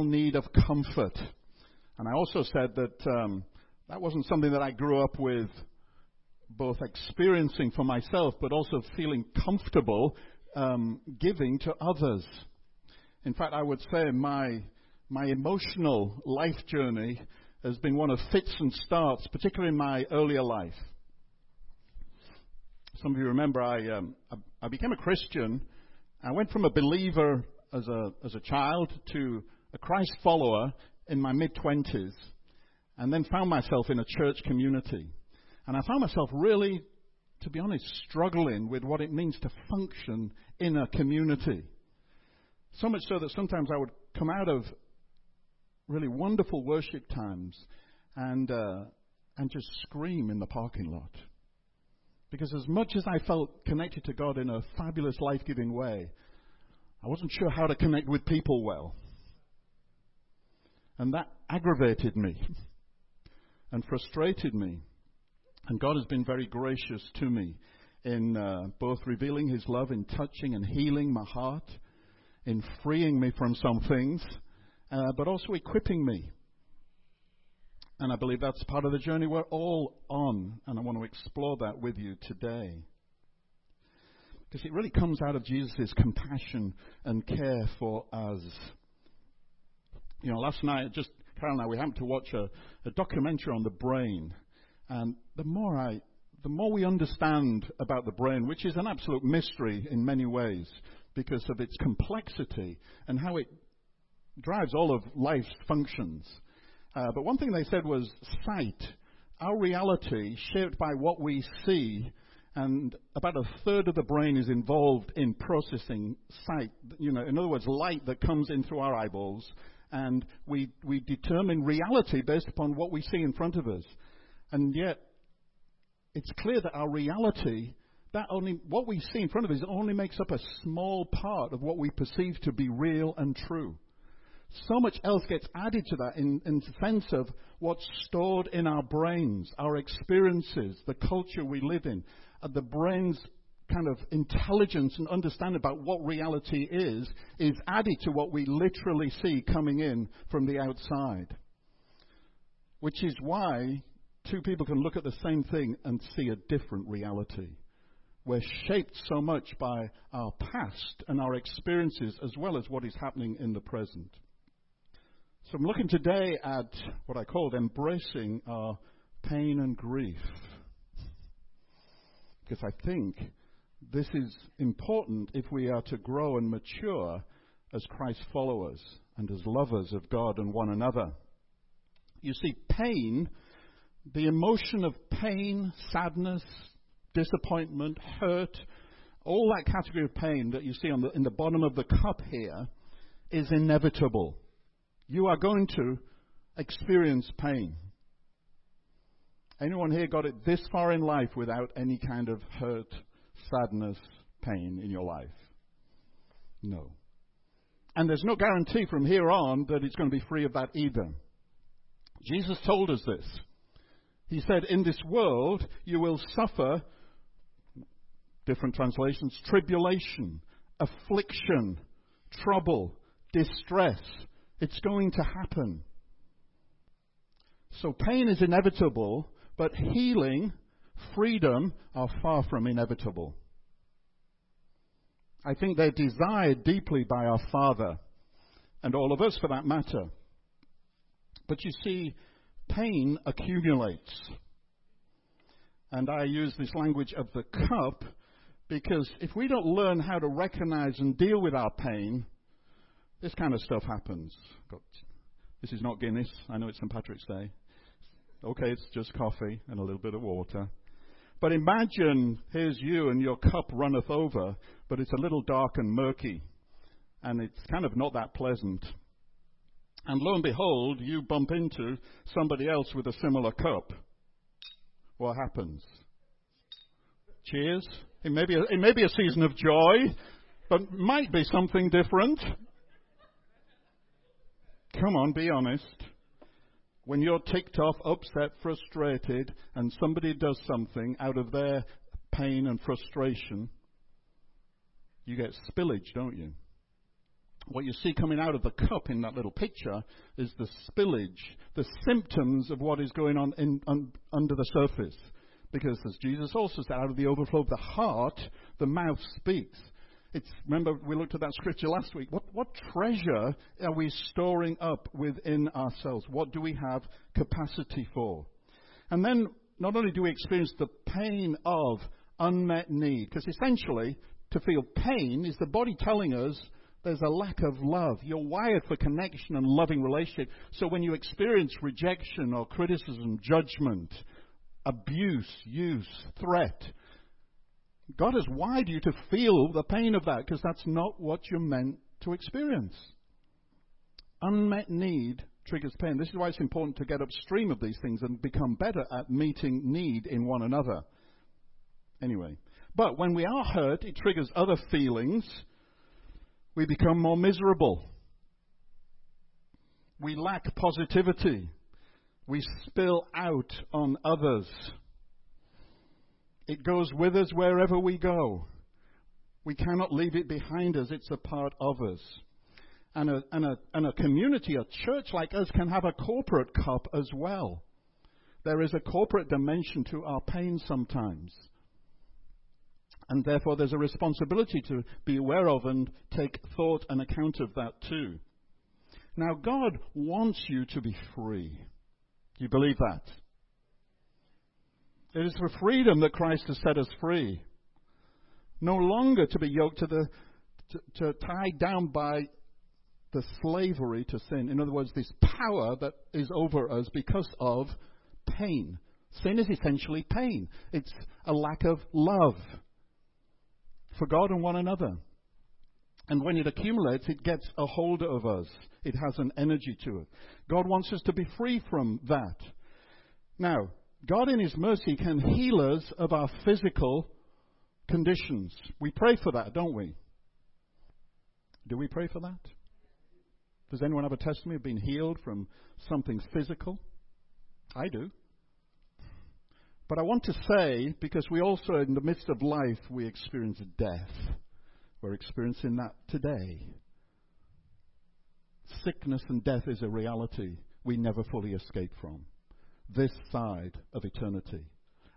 need of comfort. And I also said that um, that wasn't something that I grew up with both experiencing for myself, but also feeling comfortable um, giving to others. In fact, I would say my my emotional life journey has been one of fits and starts, particularly in my earlier life. Some of you remember I um, I became a Christian. I went from a believer as a as a child to a Christ follower in my mid twenties, and then found myself in a church community. And I found myself really, to be honest, struggling with what it means to function in a community. So much so that sometimes I would come out of really wonderful worship times and, uh, and just scream in the parking lot. Because as much as I felt connected to God in a fabulous, life giving way, I wasn't sure how to connect with people well. And that aggravated me and frustrated me. And God has been very gracious to me in uh, both revealing His love, in touching and healing my heart, in freeing me from some things, uh, but also equipping me. And I believe that's part of the journey we're all on, and I want to explore that with you today. Because it really comes out of Jesus' compassion and care for us. You know, last night, just Carol and I, we happened to watch a, a documentary on the brain. And the more I, the more we understand about the brain, which is an absolute mystery in many ways because of its complexity and how it drives all of life's functions. Uh, but one thing they said was sight, our reality shaped by what we see, and about a third of the brain is involved in processing sight. You know, in other words, light that comes in through our eyeballs, and we we determine reality based upon what we see in front of us. And yet, it's clear that our reality, that only, what we see in front of us only makes up a small part of what we perceive to be real and true. So much else gets added to that in, in the sense of what's stored in our brains, our experiences, the culture we live in, uh, the brain's kind of intelligence and understanding about what reality is, is added to what we literally see coming in from the outside. Which is why two people can look at the same thing and see a different reality. We're shaped so much by our past and our experiences as well as what is happening in the present. So I'm looking today at what I called embracing our pain and grief. Because I think this is important if we are to grow and mature as Christ followers and as lovers of God and one another. You see, pain the emotion of pain, sadness, disappointment, hurt, all that category of pain that you see the, in the bottom of the cup here is inevitable. You are going to experience pain. Anyone here got it this far in life without any kind of hurt, sadness, pain in your life? No. And there's no guarantee from here on that it's going to be free of that either. Jesus told us this. He said, In this world you will suffer, different translations, tribulation, affliction, trouble, distress. It's going to happen. So pain is inevitable, but healing, freedom are far from inevitable. I think they're desired deeply by our Father, and all of us for that matter. But you see, pain accumulates. And I use this language of the cup because if we don't learn how to recognize and deal with our pain, this kind of stuff happens. This is not Guinness. I know it's St. Patrick's Day. Okay, it's just coffee and a little bit of water. But imagine here's you and your cup runneth over, but it's a little dark and murky. And it's kind of not that pleasant. And lo and behold, you bump into somebody else with a similar cup. What happens? Cheers. It may be a, it may be a season of joy, but might be something different. Come on, be honest. When you're ticked off, upset, frustrated, and somebody does something out of their pain and frustration, you get spillage, don't you? what you see coming out of the cup in that little picture is the spillage, the symptoms of what is going on in, un, under the surface. Because as Jesus also said, out of the overflow of the heart, the mouth speaks. It's, remember, we looked at that scripture last week. What, what treasure are we storing up within ourselves? What do we have capacity for? And then, not only do we experience the pain of unmet need, because essentially, to feel pain is the body telling us there's a lack of love. You're wired for connection and loving relationship. So when you experience rejection or criticism, judgment, abuse, use, threat, God has wired you to feel the pain of that because that's not what you're meant to experience. Unmet need triggers pain. This is why it's important to get upstream of these things and become better at meeting need in one another. Anyway, but when we are hurt, it triggers other feelings. We become more miserable. We lack positivity. We spill out on others. It goes with us wherever we go. We cannot leave it behind us. It's a part of us. And a, and a, and a community, a church like us, can have a corporate cup as well. There is a corporate dimension to our pain sometimes. And therefore, there's a responsibility to be aware of and take thought and account of that too. Now, God wants you to be free. Do you believe that? It is for freedom that Christ has set us free. No longer to be yoked to the, to, to tied down by the slavery to sin. In other words, this power that is over us because of pain. Sin is essentially pain. It's a lack of love for God and one another. And when it accumulates, it gets a hold of us. It has an energy to it. God wants us to be free from that. Now, God, in His mercy, can heal us of our physical conditions. We pray for that, don't we? Do we pray for that? Does anyone have a testimony of being healed from something physical? I do. But I want to say, because we also, in the midst of life, we experience death. We're experiencing that today. Sickness and death is a reality we never fully escape from this side of eternity.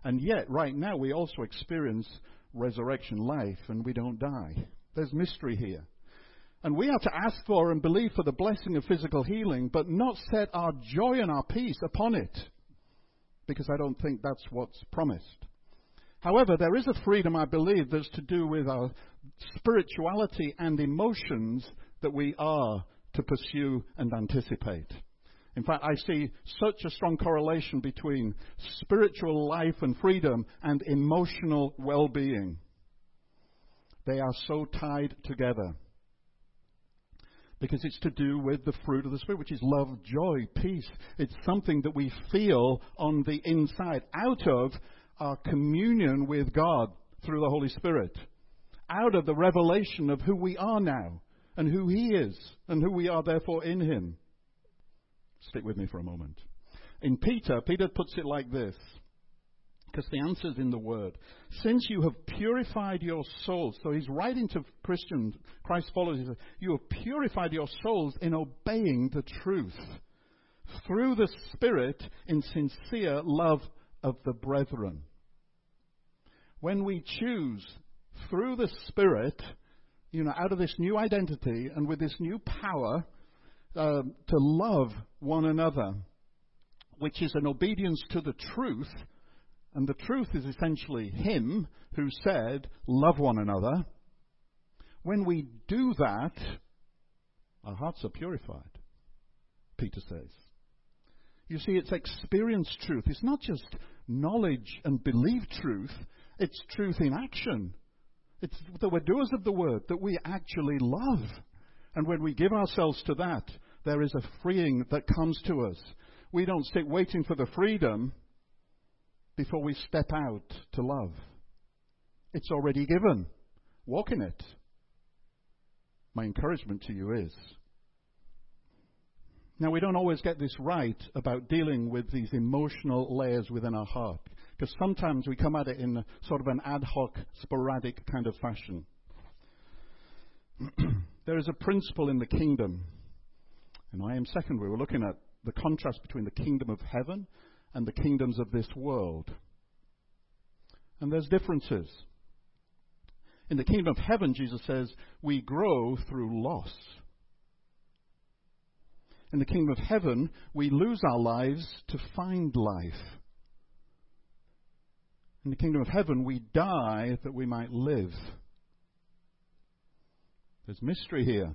And yet, right now, we also experience resurrection life and we don't die. There's mystery here. And we have to ask for and believe for the blessing of physical healing, but not set our joy and our peace upon it, because I don't think that's what's promised. However, there is a freedom, I believe, that's to do with our spirituality and emotions that we are to pursue and anticipate. In fact, I see such a strong correlation between spiritual life and freedom and emotional well being. They are so tied together. Because it's to do with the fruit of the Spirit, which is love, joy, peace. It's something that we feel on the inside, out of our communion with God through the Holy Spirit, out of the revelation of who we are now, and who He is, and who we are therefore in Him. Stick with me for a moment. In Peter, Peter puts it like this, because the answer is in the Word. Since you have purified your souls, so he's writing to Christians, Christ followers, he says, you have purified your souls in obeying the truth through the Spirit in sincere love of the brethren. When we choose through the Spirit, you know, out of this new identity and with this new power, uh, to love one another, which is an obedience to the truth. And the truth is essentially Him who said, Love one another. When we do that, our hearts are purified, Peter says. You see, it's experienced truth. It's not just knowledge and belief truth, it's truth in action. It's that we're doers of the word, that we actually love. And when we give ourselves to that, there is a freeing that comes to us. We don't sit waiting for the freedom before we step out to love. It's already given. Walk in it. My encouragement to you is. Now, we don't always get this right about dealing with these emotional layers within our heart, because sometimes we come at it in sort of an ad hoc, sporadic kind of fashion. There is a principle in the kingdom. In I am second, we were looking at the contrast between the kingdom of heaven and the kingdoms of this world. And there's differences. In the kingdom of heaven, Jesus says, we grow through loss. In the kingdom of heaven, we lose our lives to find life. In the kingdom of heaven, we die that we might live. There's mystery here.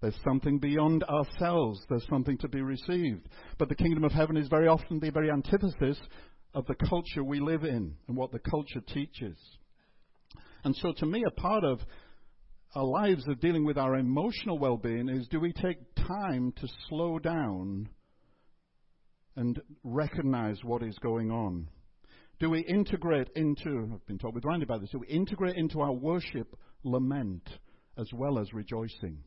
There's something beyond ourselves. There's something to be received. But the kingdom of heaven is very often the very antithesis of the culture we live in and what the culture teaches. And so, to me, a part of our lives of dealing with our emotional well being is do we take time to slow down and recognize what is going on? Do we integrate into, I've been told with Randy about this, do we integrate into our worship lament as well as rejoicing?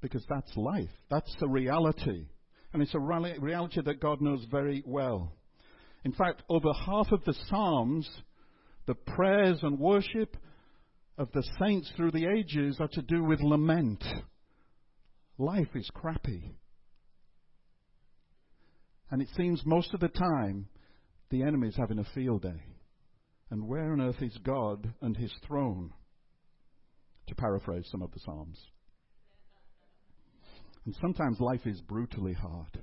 Because that's life. That's a reality. And it's a reality that God knows very well. In fact, over half of the Psalms, the prayers and worship of the saints through the ages are to do with lament. Life is crappy. And it seems most of the time the enemy is having a field day. And where on earth is God and his throne? To paraphrase some of the Psalms. And sometimes life is brutally hard.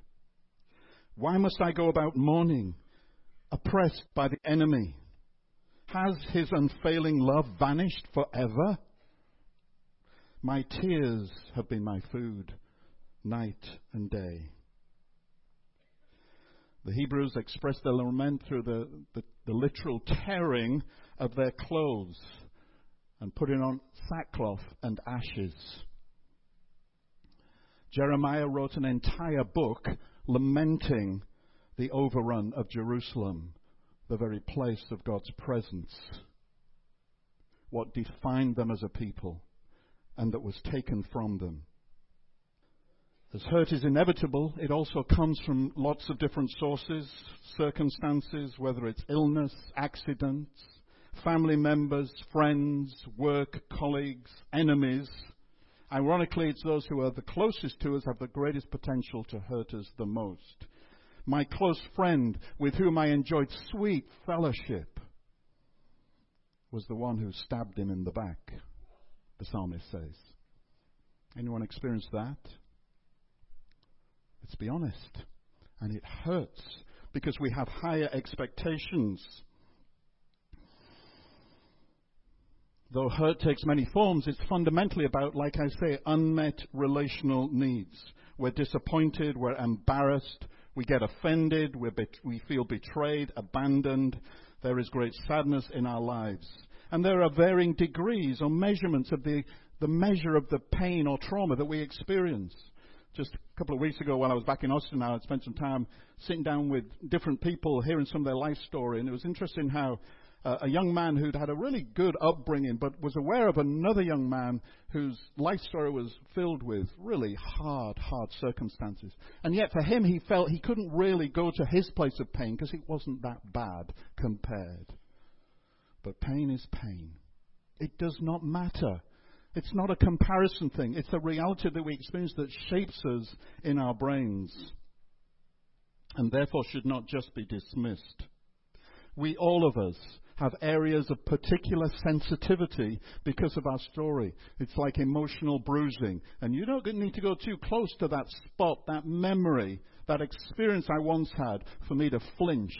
Why must I go about mourning, oppressed by the enemy? Has his unfailing love vanished forever? My tears have been my food night and day. The Hebrews expressed their lament through the, the, the, literal tearing of their clothes and putting on sackcloth and ashes. Jeremiah wrote an entire book lamenting the overrun of Jerusalem, the very place of God's presence, what defined them as a people, and that was taken from them. As hurt is inevitable, it also comes from lots of different sources, circumstances, whether it's illness, accidents, family members, friends, work, colleagues, enemies Ironically, it's those who are the closest to us have the greatest potential to hurt us the most. My close friend, with whom I enjoyed sweet fellowship, was the one who stabbed him in the back, the psalmist says. Anyone experienced that? Let's be honest. And it hurts because we have higher expectations. Though hurt takes many forms, it's fundamentally about, like I say, unmet relational needs. We're disappointed, we're embarrassed, we get offended, bet- we feel betrayed, abandoned. There is great sadness in our lives. And there are varying degrees or measurements of the, the measure of the pain or trauma that we experience. Just a couple of weeks ago, while I was back in Austin, I spent some time sitting down with different people, hearing some of their life story, and it was interesting how a young man who'd had a really good upbringing, but was aware of another young man whose life story was filled with really hard, hard circumstances. And yet, for him, he felt he couldn't really go to his place of pain because it wasn't that bad compared. But pain is pain. It does not matter. It's not a comparison thing. It's a reality that we experience that shapes us in our brains and therefore should not just be dismissed. We, all of us, have areas of particular sensitivity because of our story. It's like emotional bruising. And you don't need to go too close to that spot, that memory, that experience I once had for me to flinch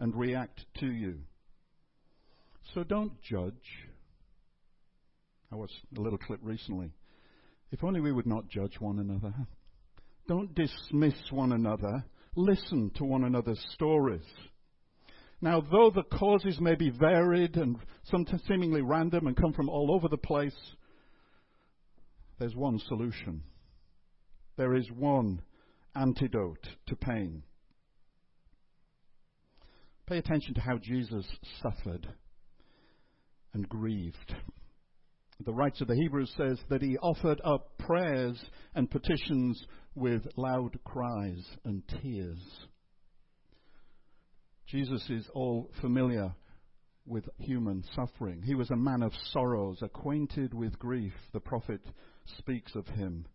and react to you. So don't judge. I watched a little clip recently. If only we would not judge one another. Don't dismiss one another. Listen to one another's stories. Now, though the causes may be varied and sometimes seemingly random and come from all over the place, there's one solution. There is one antidote to pain. Pay attention to how Jesus suffered and grieved. The writer of the Hebrews says that he offered up prayers and petitions with loud cries and tears. Jesus is all familiar with human suffering. He was a man of sorrows, acquainted with grief. The prophet speaks of him.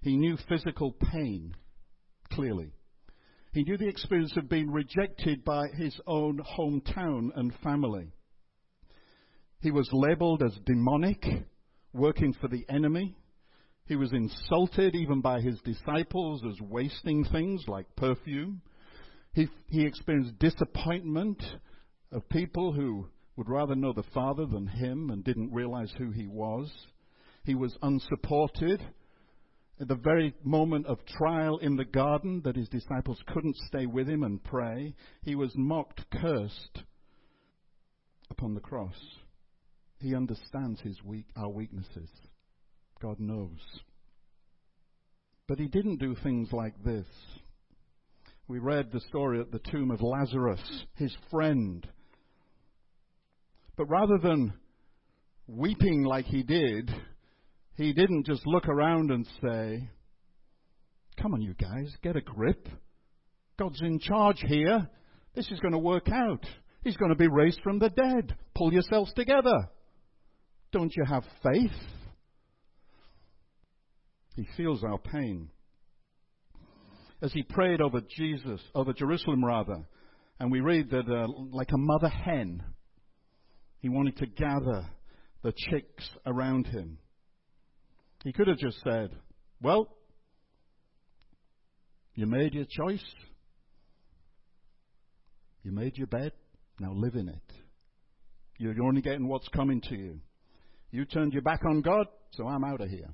He knew physical pain, clearly. He knew the experience of being rejected by his own hometown and family. He was labeled as demonic, working for the enemy. He was insulted even by his disciples as wasting things like perfume. He, he experienced disappointment of people who would rather know the Father than him and didn't realize who he was. He was unsupported. At the very moment of trial in the garden, that his disciples couldn't stay with him and pray, he was mocked, cursed upon the cross. He understands his weak, our weaknesses. God knows. But he didn't do things like this. We read the story at the tomb of Lazarus, his friend. But rather than weeping like he did, he didn't just look around and say, Come on, you guys, get a grip. God's in charge here. This is going to work out. He's going to be raised from the dead. Pull yourselves together. Don't you have faith? He feels our pain as he prayed over Jesus, over Jerusalem rather. And we read that, uh, like a mother hen, he wanted to gather the chicks around him. He could have just said, Well, you made your choice. You made your bed. Now live in it. You're only getting what's coming to you. You turned your back on God, so I'm out of here.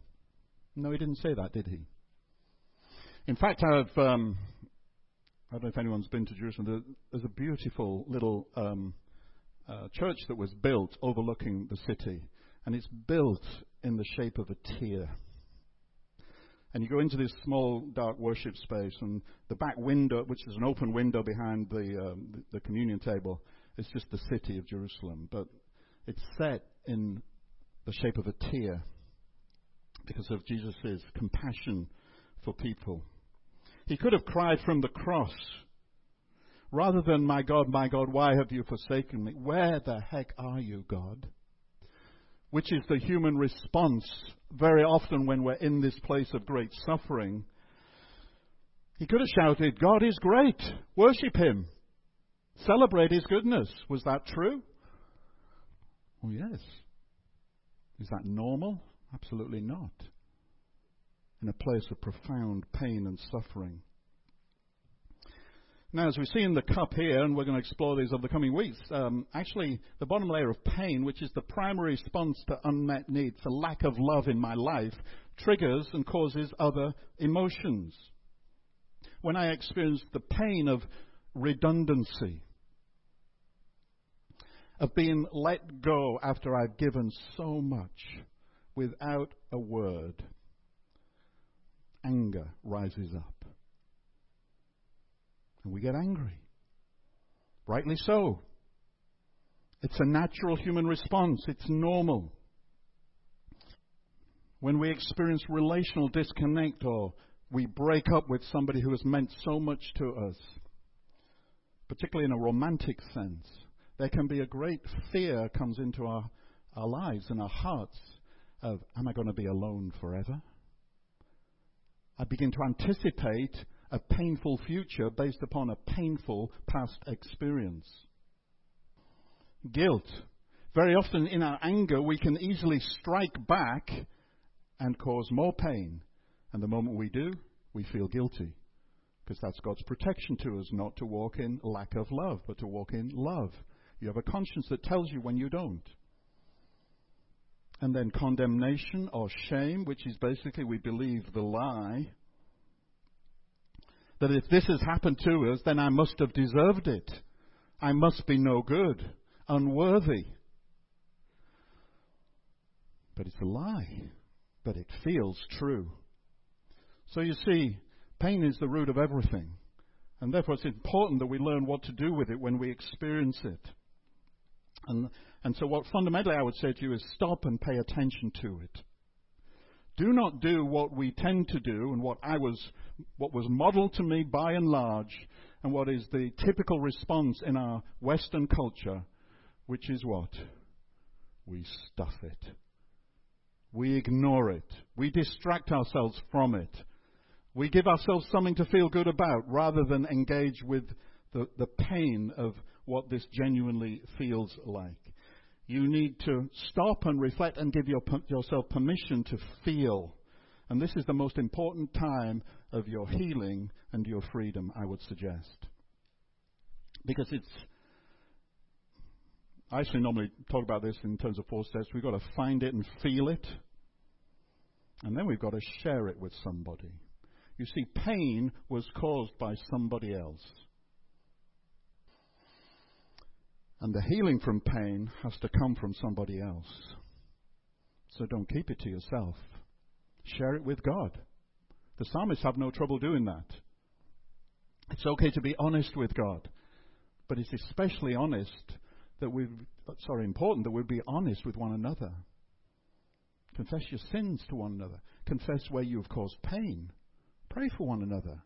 No, he didn't say that, did he? In fact, I've, um, I don't know if anyone's been to Jerusalem. There's a beautiful little um, uh, church that was built overlooking the city, and it's built in the shape of a tear. And you go into this small, dark worship space, and the back window, which is an open window behind the, um, the, communion table, is just the city of Jerusalem. But it's set in the shape of a tear because of Jesus' compassion for people. He could have cried from the cross rather than, My God, my God, why have you forsaken me? Where the heck are you, God? Which is the human response very often when we're in this place of great suffering. He could have shouted, God is great. Worship him. Celebrate his goodness. Was that true? Oh, yes. Is that normal? Absolutely not in a place of profound pain and suffering. Now, as we see in the cup here, and we're going to explore these over the coming weeks, um, actually, the bottom layer of pain, which is the primary response to unmet needs, a lack of love in my life, triggers and causes other emotions. When I experience the pain of redundancy, of being let go after I've given so much without a word, anger rises up. And we get angry. Rightly so. It's a natural human response, it's normal. When we experience relational disconnect or we break up with somebody who has meant so much to us, particularly in a romantic sense, there can be a great fear comes into our, our lives and our hearts of, am I going to be alone forever? I begin to anticipate a painful future based upon a painful past experience. Guilt. Very often in our anger, we can easily strike back and cause more pain. And the moment we do, we feel guilty. Because that's God's protection to us, not to walk in lack of love, but to walk in love. You have a conscience that tells you when you don't and then condemnation or shame, which is basically we believe the lie that if this has happened to us, then I must have deserved it. I must be no good, unworthy. But it's a lie, but it feels true. So you see, pain is the root of everything. And therefore, it's important that we learn what to do with it when we experience it. And and so, what fundamentally I would say to you is stop and pay attention to it. Do not do what we tend to do and what I was, what was modeled to me by and large, and what is the typical response in our Western culture, which is what? We stuff it. We ignore it. We distract ourselves from it. We give ourselves something to feel good about rather than engage with the, the pain of what this genuinely feels like. You need to stop and reflect and give your, yourself permission to feel. And this is the most important time of your healing and your freedom, I would suggest. Because it's. I actually normally talk about this in terms of four steps. We've got to find it and feel it. And then we've got to share it with somebody. You see, pain was caused by somebody else. And the healing from pain has to come from somebody else. So don't keep it to yourself. Share it with God. The psalmists have no trouble doing that. It's okay to be honest with God, but it's especially honest that we sorry, important that we be honest with one another. Confess your sins to one another. Confess where you have caused pain. Pray for one another,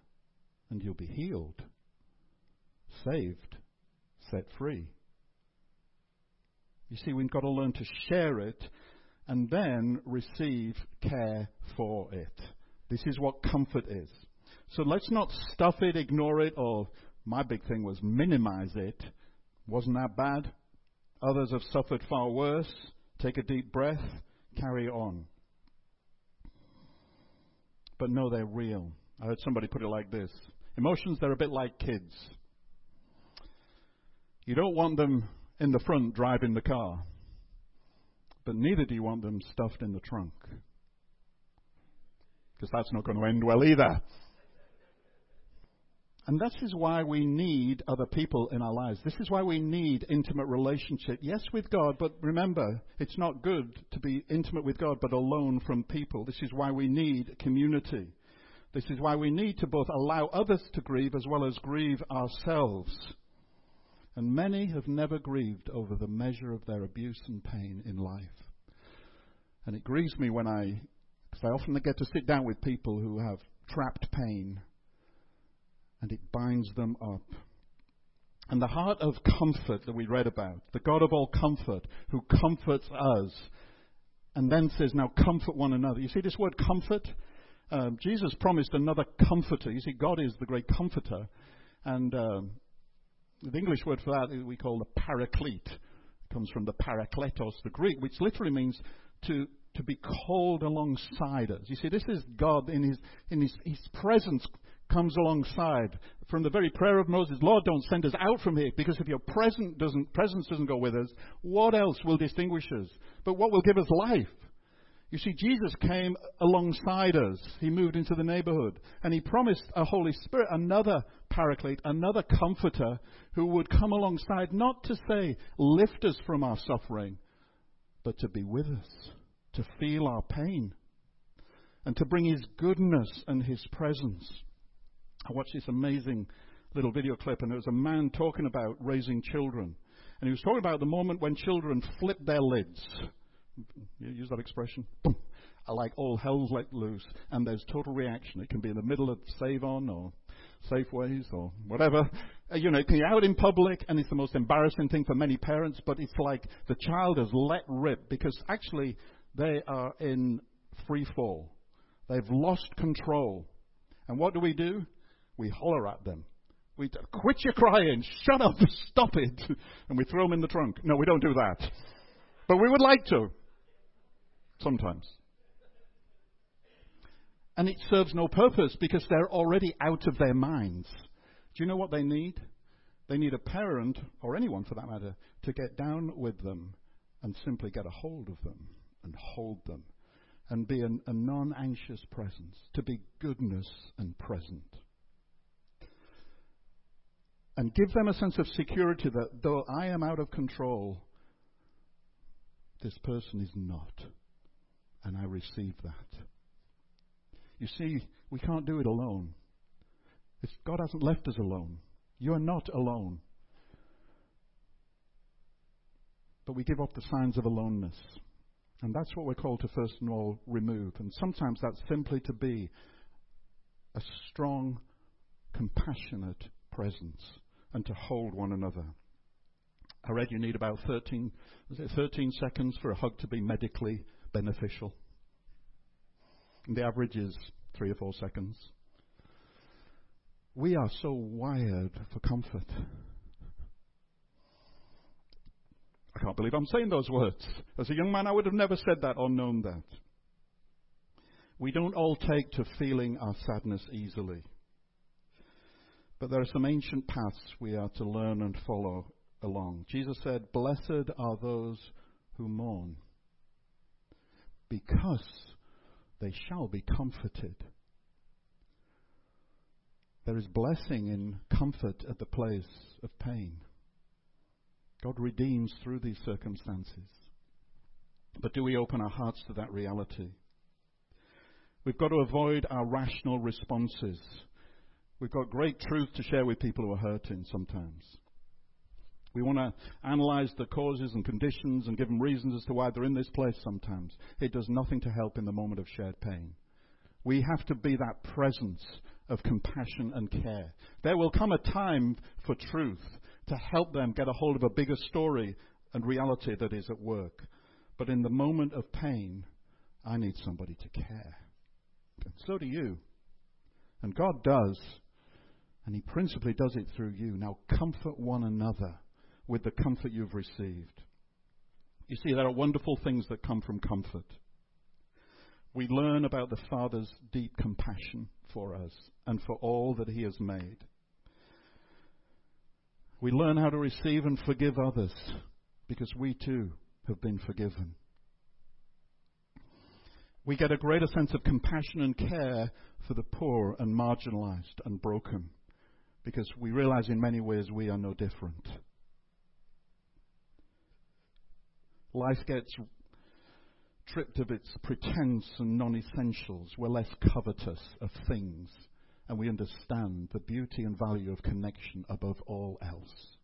and you'll be healed, saved, set free. You see, we've got to learn to share it and then receive care for it. This is what comfort is. So let's not stuff it, ignore it, or my big thing was minimize it. Wasn't that bad? Others have suffered far worse. Take a deep breath, carry on. But no, they're real. I heard somebody put it like this Emotions, they're a bit like kids. You don't want them in the front driving the car, but neither do you want them stuffed in the trunk. Because that's not going to end well either. And this is why we need other people in our lives. This is why we need intimate relationship. Yes, with God, but remember, it's not good to be intimate with God but alone from people. This is why we need community. This is why we need to both allow others to grieve as well as grieve ourselves. And many have never grieved over the measure of their abuse and pain in life. And it grieves me when I, because I often get to sit down with people who have trapped pain and it binds them up. And the heart of comfort that we read about, the God of all comfort who comforts us and then says, Now comfort one another. You see this word comfort? Um, Jesus promised another comforter. You see, God is the great comforter. And um, the English word for that we call the paraclete. It comes from the parakletos, the Greek, which literally means to, to be called alongside us. You see, this is God in His, in his, his presence comes alongside. From the very prayer of Moses, Lord, don't send us out from here, because if your presence doesn't, presence doesn't go with us, what else will distinguish us? But what will give us life? You see, Jesus came alongside us. He moved into the neighborhood. And he promised a Holy Spirit, another paraclete, another comforter who would come alongside, not to say, lift us from our suffering, but to be with us, to feel our pain, and to bring his goodness and his presence. I watched this amazing little video clip, and it was a man talking about raising children. And he was talking about the moment when children flip their lids. You use that expression? Boom. Like all hell's let loose, and there's total reaction. It can be in the middle of Save On or Safeways or whatever. Uh, you know, be out in public, and it's the most embarrassing thing for many parents, but it's like the child has let rip because actually they are in free fall. They've lost control. And what do we do? we holler at them. We quit your crying, shut up, stop it, and we throw them in the trunk. No, we don't do that. But we would like to. Sometimes. And it serves no purpose because they're already out of their minds. Do you know what they need? They need a parent, or anyone for that matter, to get down with them and simply get a hold of them and hold them and be an, a non anxious presence, to be goodness and present and give them a sense of security that though I am out of control, this person is not. And I receive that. You see, we can't do it alone. It's, God hasn't left us alone. You are not alone. But we give up the signs of aloneness. And that's what we're called to first and all remove. And sometimes that's simply to be a strong, compassionate presence and to hold one another. I read you need about 13, was it 13 seconds for a hug to be medically beneficial. The average is three or four seconds. We are so wired for comfort. I can't believe I'm saying those words. As a young man, I would have never said that or known that. We don't all take to feeling our sadness easily. But there are some ancient paths we are to learn and follow along. Jesus said, Blessed are those who mourn, because they shall be comforted. There is blessing in comfort at the place of pain. God redeems through these circumstances. But do we open our hearts to that reality? We've got to avoid our rational responses. We've got great truth to share with people who are hurting sometimes. We want to analyze the causes and conditions and give them reasons as to why they're in this place sometimes. It does nothing to help in the moment of shared pain. We have to be that presence of compassion and care. There will come a time for truth to help them get a hold of a bigger story and reality that is at work. But in the moment of pain, I need somebody to care. And so do you. And God does. And He principally does it through you. Now comfort one another with the comfort you've received. You see, there are wonderful things that come from comfort. We learn about the Father's deep compassion for us and for all that He has made. We learn how to receive and forgive others because we too have been forgiven. We get a greater sense of compassion and care for the poor and marginalized and broken because we realize in many ways we are no different. Life gets stripped of its pretense and non essentials. We're less covetous of things, and we understand the beauty and value of connection above all else.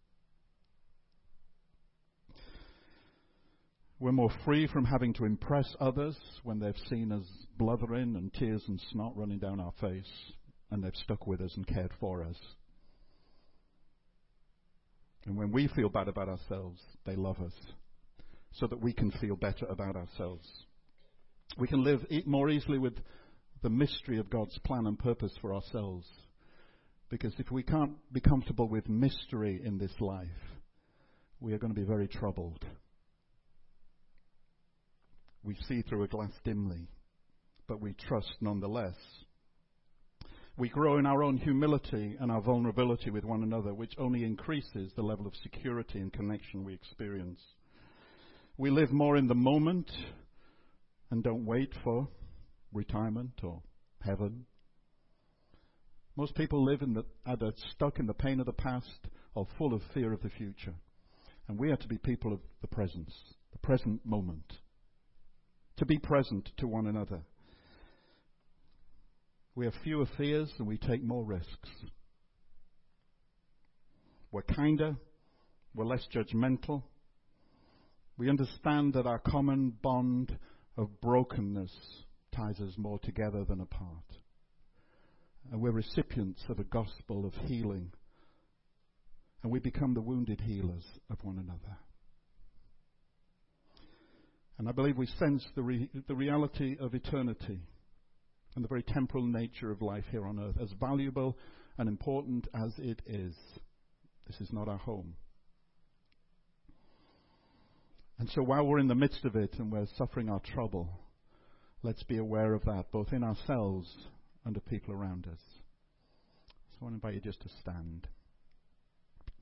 We're more free from having to impress others when they've seen us blubbering and tears and snot running down our face, and they've stuck with us and cared for us. And when we feel bad about ourselves, they love us so that we can feel better about ourselves. We can live more easily with the mystery of God's plan and purpose for ourselves. Because if we can't be comfortable with mystery in this life, we are going to be very troubled. We see through a glass dimly, but we trust nonetheless. We grow in our own humility and our vulnerability with one another, which only increases the level of security and connection we experience. We live more in the moment and don't wait for retirement or heaven. Most people live in the, either stuck in the pain of the past or full of fear of the future. And we are to be people of the presence, the present moment. To be present to one another. We have fewer fears and we take more risks. We're kinder, we're less judgmental, we understand that our common bond of brokenness ties us more together than apart. And we're recipients of a gospel of healing. And we become the wounded healers of one another. And I believe we sense the, re- the reality of eternity and the very temporal nature of life here on earth. As valuable and important as it is, this is not our home. And so while we're in the midst of it and we're suffering our trouble, let's be aware of that, both in ourselves and the people around us. So I want to invite you just to stand,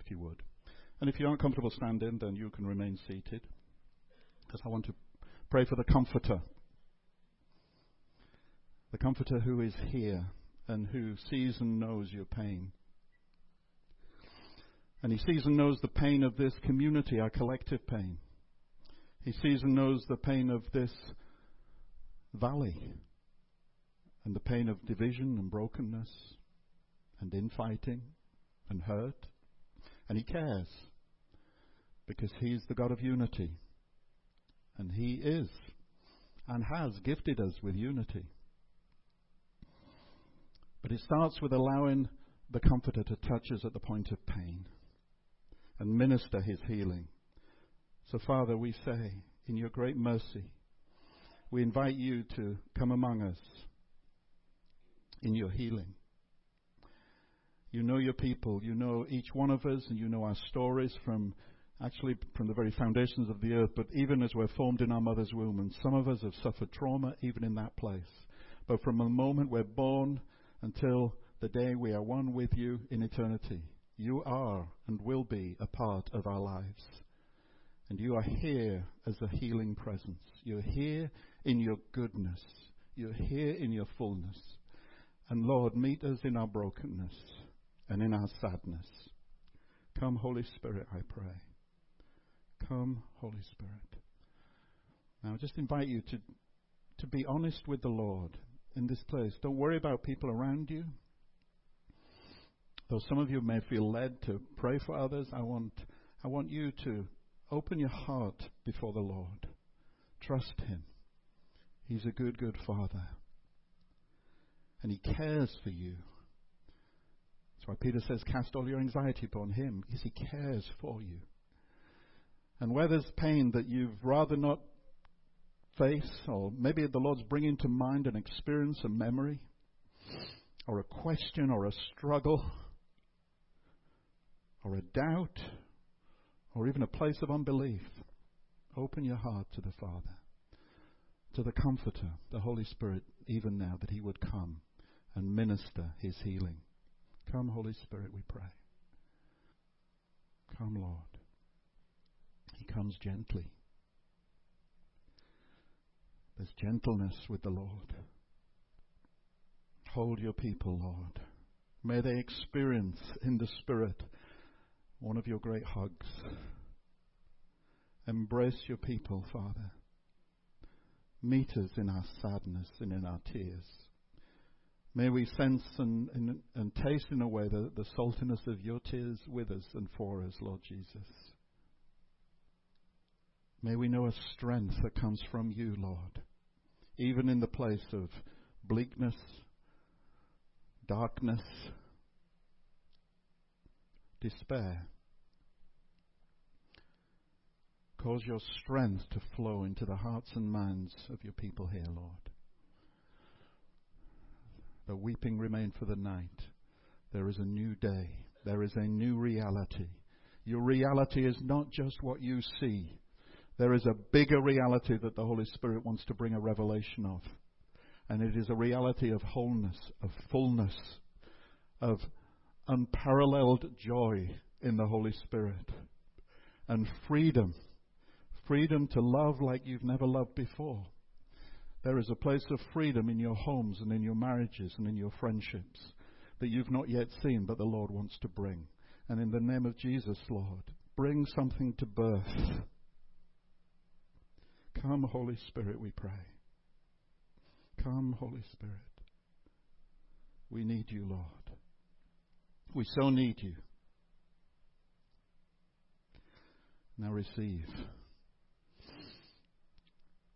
if you would. And if you aren't comfortable standing, then you can remain seated. Because I want to pray for the Comforter. The Comforter who is here and who sees and knows your pain. And he sees and knows the pain of this community, our collective pain. He sees and knows the pain of this valley and the pain of division and brokenness and infighting and hurt. And He cares because He's the God of unity. And He is and has gifted us with unity. But it starts with allowing the Comforter to touch us at the point of pain. and minister his healing. So, Father, we say, in your great mercy, we invite you to come among us in your healing. You know your people. You know each one of us, and you know our stories from actually from the very foundations of the earth, but even as we're formed in our mother's womb. And some of us have suffered trauma even in that place. But from the moment we're born until the day we are one with you in eternity, you are and will be a part of our lives. And you are here as a healing presence. You're here in your goodness. You're here in your fullness. And Lord, meet us in our brokenness and in our sadness. Come, Holy Spirit, I pray. Come, Holy Spirit. Now, I just invite you to, to be honest with the Lord in this place. Don't worry about people around you. Though some of you may feel led to pray for others, I want, I want you to open your heart before the Lord. Trust Him. He's a good, good Father. And He cares for you. That's why Peter says, Cast all your anxiety upon Him, because He cares for you. And where there's pain that you've rather not face, or maybe the Lord's bringing to mind an experience, a memory, or a question, or a struggle, or a doubt, or even a place of unbelief, open your heart to the Father, to the Comforter, the Holy Spirit, even now, that He would come and minister His healing. Come, Holy Spirit, we pray. Come, Lord. He comes gently. There's gentleness with the Lord. Hold your people, Lord. May they experience in the Spirit one of your great hugs. Embrace your people, Father. Meet us in our sadness and in our tears. May we sense and, and, and taste in a way the, the saltiness of your tears with us and for us, Lord Jesus. May we know a strength that comes from you, Lord, even in the place of bleakness, darkness, despair. Cause your strength to flow into the hearts and minds of your people here, Lord. The weeping remain for the night. There is a new day. There is a new reality. Your reality is not just what you see. There is a bigger reality that the Holy Spirit wants to bring a revelation of. And it is a reality of wholeness, of fullness, of unparalleled joy in the Holy Spirit and freedom. Freedom to love like you've never loved before. There is a place of freedom in your homes and in your marriages and in your friendships that you've not yet seen, but the Lord wants to bring. And in the name of Jesus, Lord, bring something to birth. Come, Holy Spirit, we pray. Come, Holy Spirit. We need you, Lord. We so need you. Now receive.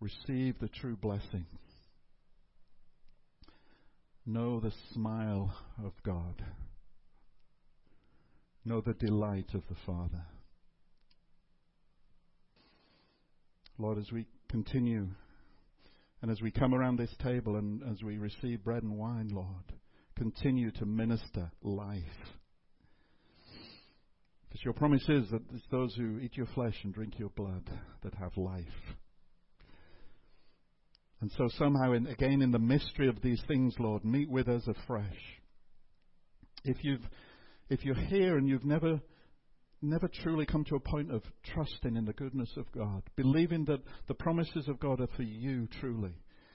Receive the true blessing. Know the smile of God. Know the delight of the Father. Lord, as we continue and as we come around this table and as we receive bread and wine, Lord, continue to minister life. Because your promise is that it's those who eat your flesh and drink your blood that have life. And so somehow, in, again, in the mystery of these things, Lord, meet with us afresh. If you've, if you're here and you've never, never truly come to a point of trusting in the goodness of God, believing that the promises of God are for you truly,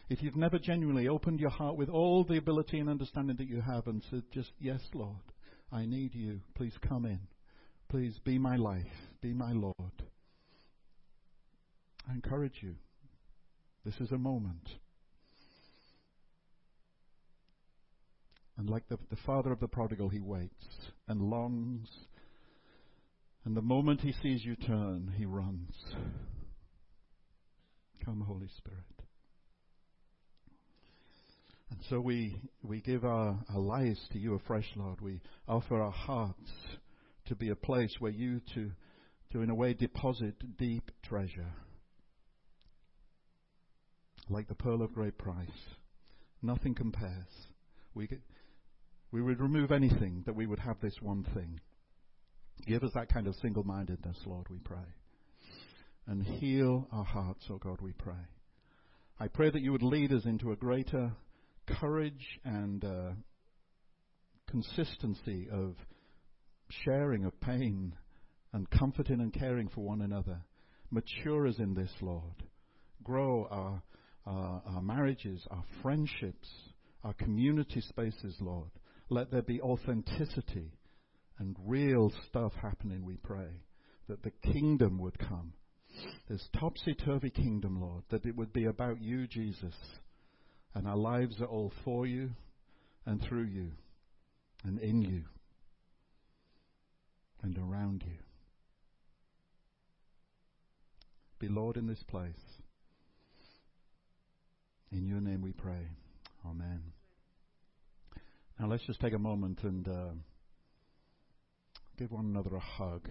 if you've never genuinely opened your heart with all the ability and understanding that you have and said, just, yes, Lord, I need you. Please come in. Please be my life. Be my Lord. I encourage you. This is a moment. And like the, the father of the prodigal, he waits and longs. And the moment he sees you turn, he runs. Come, Holy Spirit. And so we, we give our, our lives to you afresh, Lord. We offer our hearts to be a place where you to to, in a way, deposit deep treasure. Like the pearl of great price. Nothing compares. We, we would remove anything that we would have this one thing. Give us that kind of single mindedness, Lord, we pray. And heal our hearts, O oh God, we pray. I pray that you would lead us into a greater courage and uh, consistency of sharing of pain and comforting and caring for one another. Mature us in this, Lord. Grow our, our, our marriages, our friendships, our community spaces, Lord. Let there be authenticity and real stuff happening, we pray. That the kingdom would come. This topsy turvy kingdom, Lord. That it would be about you, Jesus. And our lives are all for you and through you and in you and around you. Be Lord in this place. In your name we pray. Amen. Now let's just take a moment and uh, give one another a hug.